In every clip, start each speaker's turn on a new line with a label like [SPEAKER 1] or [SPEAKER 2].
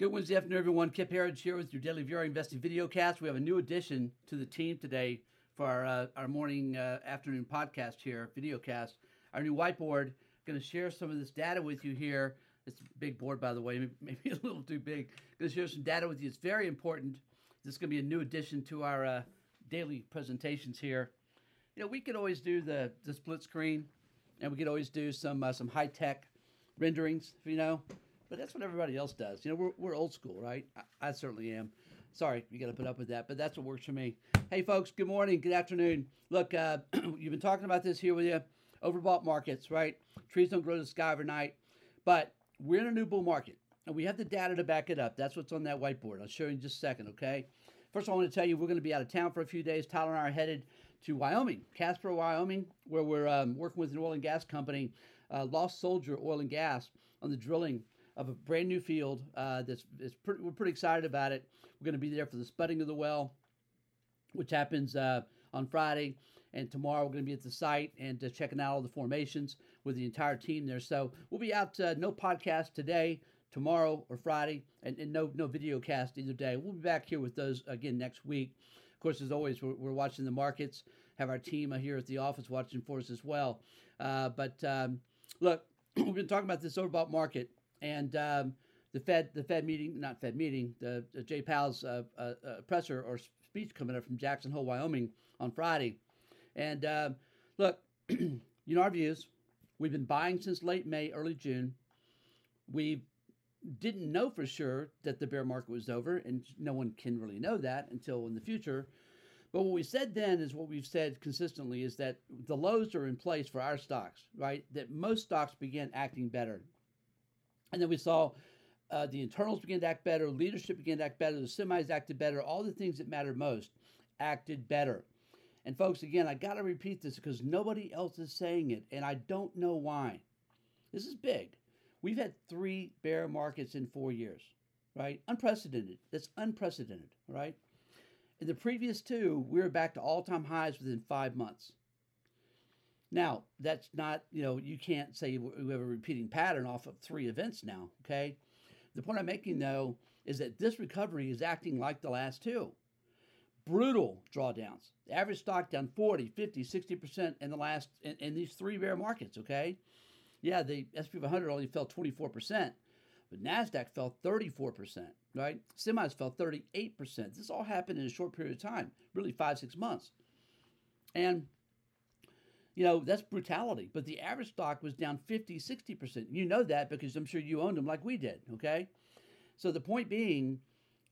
[SPEAKER 1] Good Wednesday afternoon, everyone. Kip Herriage here with your daily VRA investing video cast. We have a new addition to the team today for our, uh, our morning, uh, afternoon podcast here, video cast. Our new whiteboard. Going to share some of this data with you here. It's a big board, by the way, maybe a little too big. Going to share some data with you. It's very important. This is going to be a new addition to our uh, daily presentations here. You know, we could always do the, the split screen, and we could always do some uh, some high tech renderings, you know. But that's what everybody else does. You know, we're, we're old school, right? I, I certainly am. Sorry, you got to put up with that, but that's what works for me. Hey, folks, good morning, good afternoon. Look, uh, you've been talking about this here with you. Overbought markets, right? Trees don't grow to the sky overnight, but we're in a new bull market, and we have the data to back it up. That's what's on that whiteboard. I'll show you in just a second, okay? First, I want to tell you we're going to be out of town for a few days. Tyler and I are headed to Wyoming, Casper, Wyoming, where we're um, working with an oil and gas company, uh, Lost Soldier Oil and Gas, on the drilling of a brand new field. Uh, that's pretty, we're pretty excited about it. We're going to be there for the spudding of the well, which happens uh, on Friday. And tomorrow we're going to be at the site and uh, checking out all the formations with the entire team there. So we'll be out. Uh, no podcast today, tomorrow, or Friday, and, and, no no video cast either day. We'll be back here with those again next week. Of course, as always, we're, we're watching the markets. Have our team here at the office watching for us as well. Uh, but um, look, we've been talking about this overbought market and um, the Fed, the Fed meeting, not Fed meeting, the, the Jay Powell's uh, uh, uh, presser or speech coming up from Jackson Hole, Wyoming on Friday. And um, look, you know our views. We've been buying since late May, early June. We didn't know for sure that the bear market was over, and no one can really know that until in the future. But what we said then is what we've said consistently is that the lows are in place for our stocks, right? That most stocks began acting better and then we saw uh, the internals begin to act better, leadership began to act better, the semis acted better, all the things that mattered most acted better. And folks, again, I got to repeat this because nobody else is saying it, and I don't know why. This is big. We've had three bear markets in four years, right? Unprecedented. That's unprecedented, right? In the previous two, we were back to all time highs within five months. Now, that's not, you know, you can't say we have a repeating pattern off of three events now, okay? The point I'm making, though, is that this recovery is acting like the last two. Brutal drawdowns. The average stock down 40, 50, 60% in the last, in, in these three bear markets, okay? Yeah, the S&P 500 only fell 24%, but NASDAQ fell 34%, right? Semis fell 38%. This all happened in a short period of time, really five, six months. And you know, that's brutality. But the average stock was down 50, 60%. You know that because I'm sure you owned them like we did, okay? So the point being,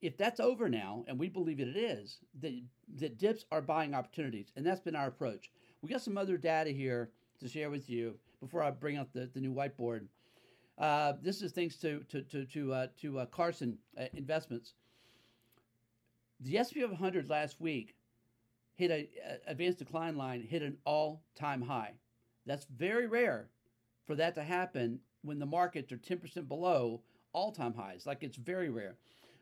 [SPEAKER 1] if that's over now, and we believe that it is, that, that dips are buying opportunities. And that's been our approach. We got some other data here to share with you before I bring up the, the new whiteboard. Uh, this is thanks to to to to, uh, to uh, Carson uh, Investments. The S&P 500 last week hit a, a advanced decline line hit an all-time high. That's very rare for that to happen when the markets are 10% below all-time highs. Like it's very rare.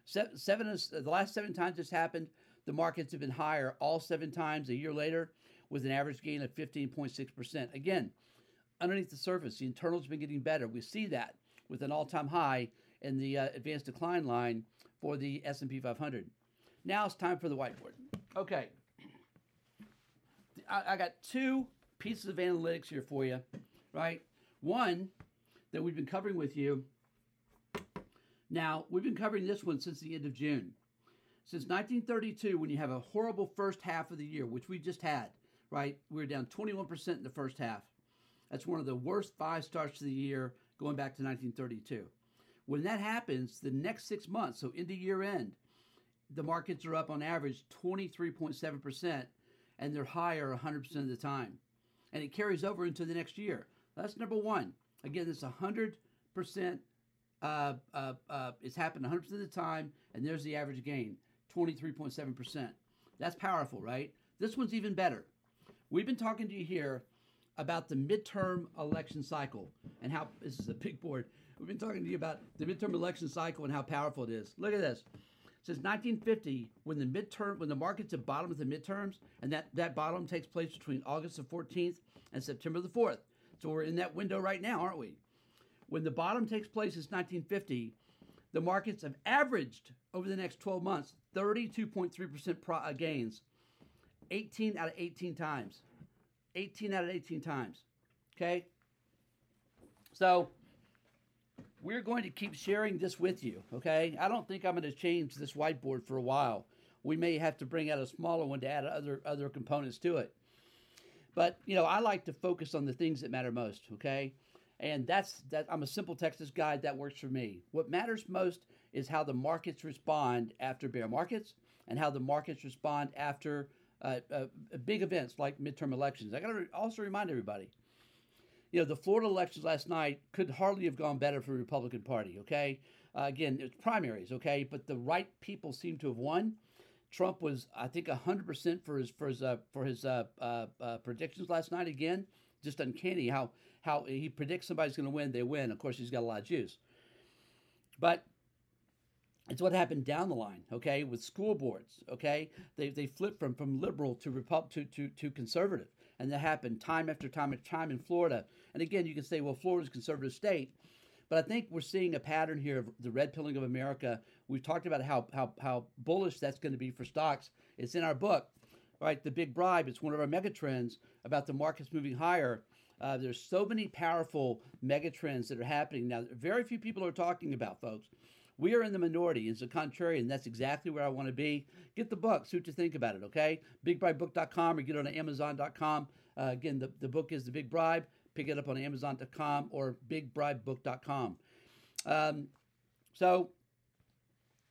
[SPEAKER 1] Seven, seven the last seven times this happened, the markets have been higher all seven times a year later with an average gain of 15.6%. Again, underneath the surface, the internals have been getting better. We see that with an all-time high in the uh, advanced decline line for the S&P 500. Now it's time for the whiteboard. Okay. I, I got two pieces of analytics here for you, right? One that we've been covering with you. Now, we've been covering this one since the end of June. Since 1932, when you have a horrible first half of the year, which we just had, right? We were down 21% in the first half. That's one of the worst five starts to the year going back to 1932. When that happens, the next six months, so into year end, the markets are up on average 23.7% and they're higher 100% of the time. And it carries over into the next year. That's number one. Again, it's 100%, uh, uh, uh, it's happened 100% of the time, and there's the average gain 23.7%. That's powerful, right? This one's even better. We've been talking to you here about the midterm election cycle and how this is a big board. We've been talking to you about the midterm election cycle and how powerful it is. Look at this since 1950, when the midterm, when the market's at bottom of the midterms, and that, that bottom takes place between August the 14th and September the 4th. So we're in that window right now, aren't we? When the bottom takes place is 1950, the markets have averaged over the next 12 months 32.3% pro- uh, gains, 18 out of 18 times. 18 out of 18 times. Okay? So we're going to keep sharing this with you. Okay? I don't think I'm going to change this whiteboard for a while. We may have to bring out a smaller one to add other other components to it. But you know, I like to focus on the things that matter most. Okay? And that's that. I'm a simple Texas guy. That works for me. What matters most is how the markets respond after bear markets, and how the markets respond after uh, uh, big events like midterm elections. I got to also remind everybody, you know, the Florida elections last night could hardly have gone better for the Republican Party. Okay, uh, again, it's primaries. Okay, but the right people seem to have won. Trump was, I think, hundred percent for his for his uh, for his uh, uh, uh, predictions last night. Again, just uncanny how how he predicts somebody's going to win, they win. Of course, he's got a lot of juice, but it's what happened down the line, okay, with school boards, okay? They, they flipped from, from liberal to, Repub- to, to, to conservative. And that happened time after time after time in Florida. And again, you can say, well, Florida's a conservative state. But I think we're seeing a pattern here of the red pilling of America. We've talked about how, how, how bullish that's going to be for stocks. It's in our book, right? The Big Bribe. It's one of our mega trends about the markets moving higher. Uh, there's so many powerful mega trends that are happening now. Very few people are talking about, folks. We are in the minority. It's a contrarian. That's exactly where I want to be. Get the book. See what you think about it, okay? BigBribeBook.com or get it on Amazon.com. Uh, again, the, the book is The Big Bribe. Pick it up on Amazon.com or BigBribeBook.com. Um, so,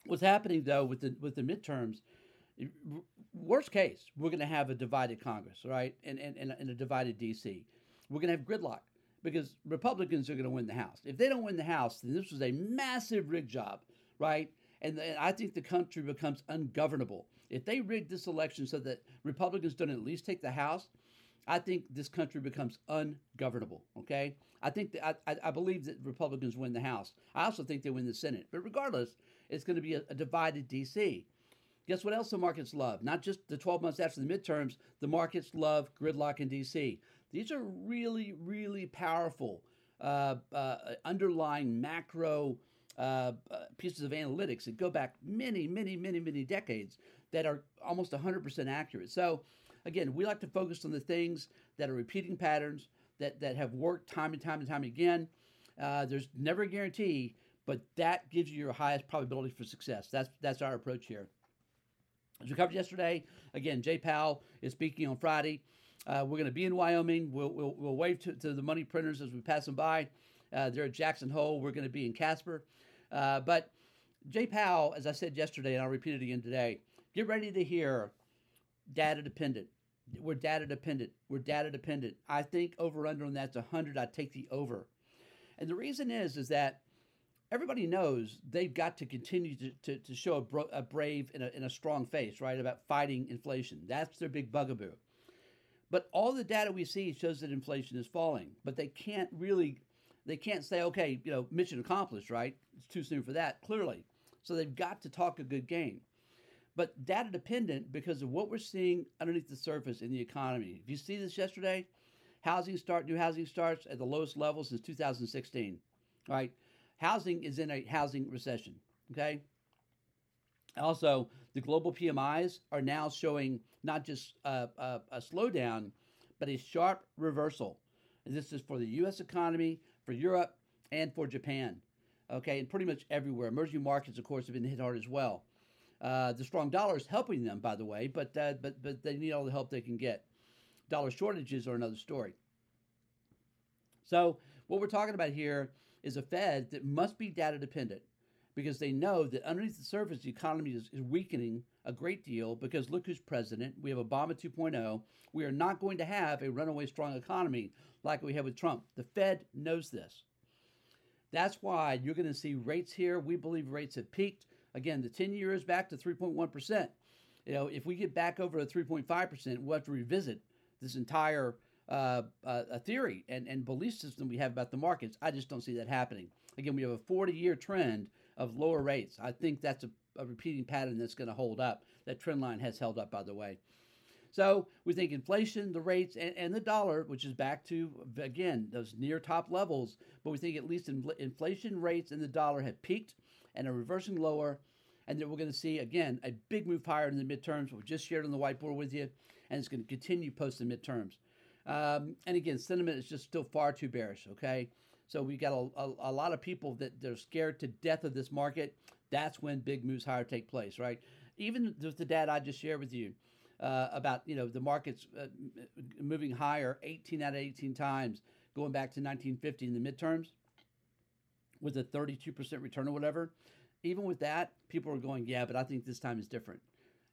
[SPEAKER 1] what's happening though with the with the midterms? Worst case, we're going to have a divided Congress, right, and, and, and a divided DC. We're going to have gridlock because Republicans are going to win the House. If they don't win the House, then this was a massive rig job, right? And, and I think the country becomes ungovernable. If they rig this election so that Republicans don't at least take the House, I think this country becomes ungovernable. Okay, I think that I, I believe that Republicans win the House. I also think they win the Senate. But regardless, it's going to be a, a divided D.C. Guess what else the markets love? Not just the 12 months after the midterms, the markets love gridlock in D.C. These are really, really powerful uh, uh, underlying macro uh, uh, pieces of analytics that go back many, many, many, many decades that are almost 100% accurate. So, again, we like to focus on the things that are repeating patterns that, that have worked time and time and time again. Uh, there's never a guarantee, but that gives you your highest probability for success. That's that's our approach here. As we covered yesterday, again, Jay Powell is speaking on Friday. Uh, we're going to be in Wyoming. We'll, we'll, we'll wave to, to, the money printers as we pass them by. Uh, they're at Jackson Hole. We're going to be in Casper. Uh, but Jay Powell, as I said yesterday, and I'll repeat it again today, get ready to hear data dependent. We're data dependent. We're data dependent. I think over under on that's 100. I take the over. And the reason is, is that everybody knows they've got to continue to, to, to show a, bro, a brave and a, and a strong face, right, about fighting inflation. That's their big bugaboo. But all the data we see shows that inflation is falling. But they can't really, they can't say, okay, you know, mission accomplished, right? It's too soon for that, clearly. So they've got to talk a good game. But data dependent because of what we're seeing underneath the surface in the economy. If you see this yesterday, housing start, new housing starts at the lowest level since 2016, right? Housing is in a housing recession, okay? Also, the global PMIs are now showing not just a, a, a slowdown, but a sharp reversal. And this is for the U.S. economy, for Europe, and for Japan. Okay, and pretty much everywhere. Emerging markets, of course, have been hit hard as well. Uh, the strong dollar is helping them, by the way, but uh, but but they need all the help they can get. Dollar shortages are another story. So what we're talking about here is a Fed that must be data dependent because they know that underneath the surface, the economy is, is weakening a great deal because look who's president. We have Obama 2.0. We are not going to have a runaway strong economy like we have with Trump. The Fed knows this. That's why you're going to see rates here. We believe rates have peaked. Again, the 10 year is back to 3.1%. You know, if we get back over to 3.5%, we'll have to revisit this entire uh, uh, theory and, and belief system we have about the markets. I just don't see that happening. Again, we have a 40 year trend of lower rates. I think that's a, a repeating pattern that's going to hold up. That trend line has held up, by the way. So we think inflation, the rates, and, and the dollar, which is back to, again, those near top levels, but we think at least in, inflation rates and the dollar have peaked and are reversing lower. And then we're going to see, again, a big move higher in the midterms. We just shared on the whiteboard with you, and it's going to continue post the midterms. Um, and again, sentiment is just still far too bearish, okay? So we got a, a, a, lot of people that they're scared to death of this market. That's when big moves higher take place, right? Even with the data I just shared with you uh, about you know the markets uh, moving higher 18 out of 18 times going back to 1950 in the midterms with a 32% return or whatever. Even with that, people are going, yeah, but I think this time is different.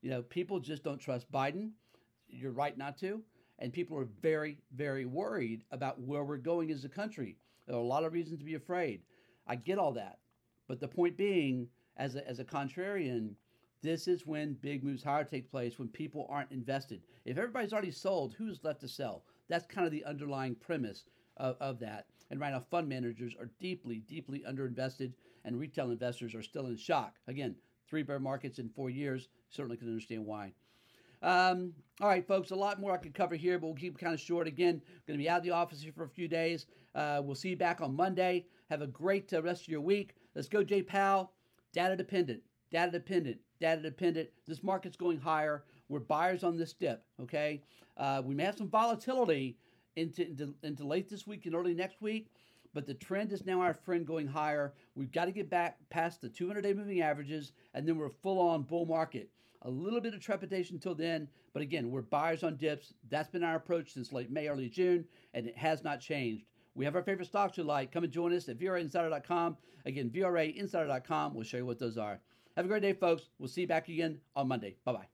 [SPEAKER 1] You know, people just don't trust Biden. You're right not to. And people are very, very worried about where we're going as a country. There are a lot of reasons to be afraid. I get all that. But the point being, as a, as a contrarian, this is when big moves higher take place when people aren't invested. If everybody's already sold, who's left to sell? That's kind of the underlying premise of, of that. And right now, fund managers are deeply, deeply underinvested, and retail investors are still in shock. Again, three bear markets in four years. Certainly can understand why. Um, all right, folks, a lot more I could cover here, but we'll keep it kind of short. Again, going to be out of the office here for a few days. Uh, we'll see you back on Monday. Have a great uh, rest of your week. Let's go, Jay Powell. Data dependent, data dependent, data dependent. This market's going higher. We're buyers on this dip, okay? Uh, we may have some volatility into, into, into late this week and early next week, but the trend is now our friend going higher. We've got to get back past the 200 day moving averages, and then we're full on bull market. A little bit of trepidation until then, but again, we're buyers on dips. That's been our approach since late May, early June, and it has not changed. We have our favorite stocks we like. Come and join us at VRAinsider.com. Again, VRAinsider.com. We'll show you what those are. Have a great day, folks. We'll see you back again on Monday. Bye bye.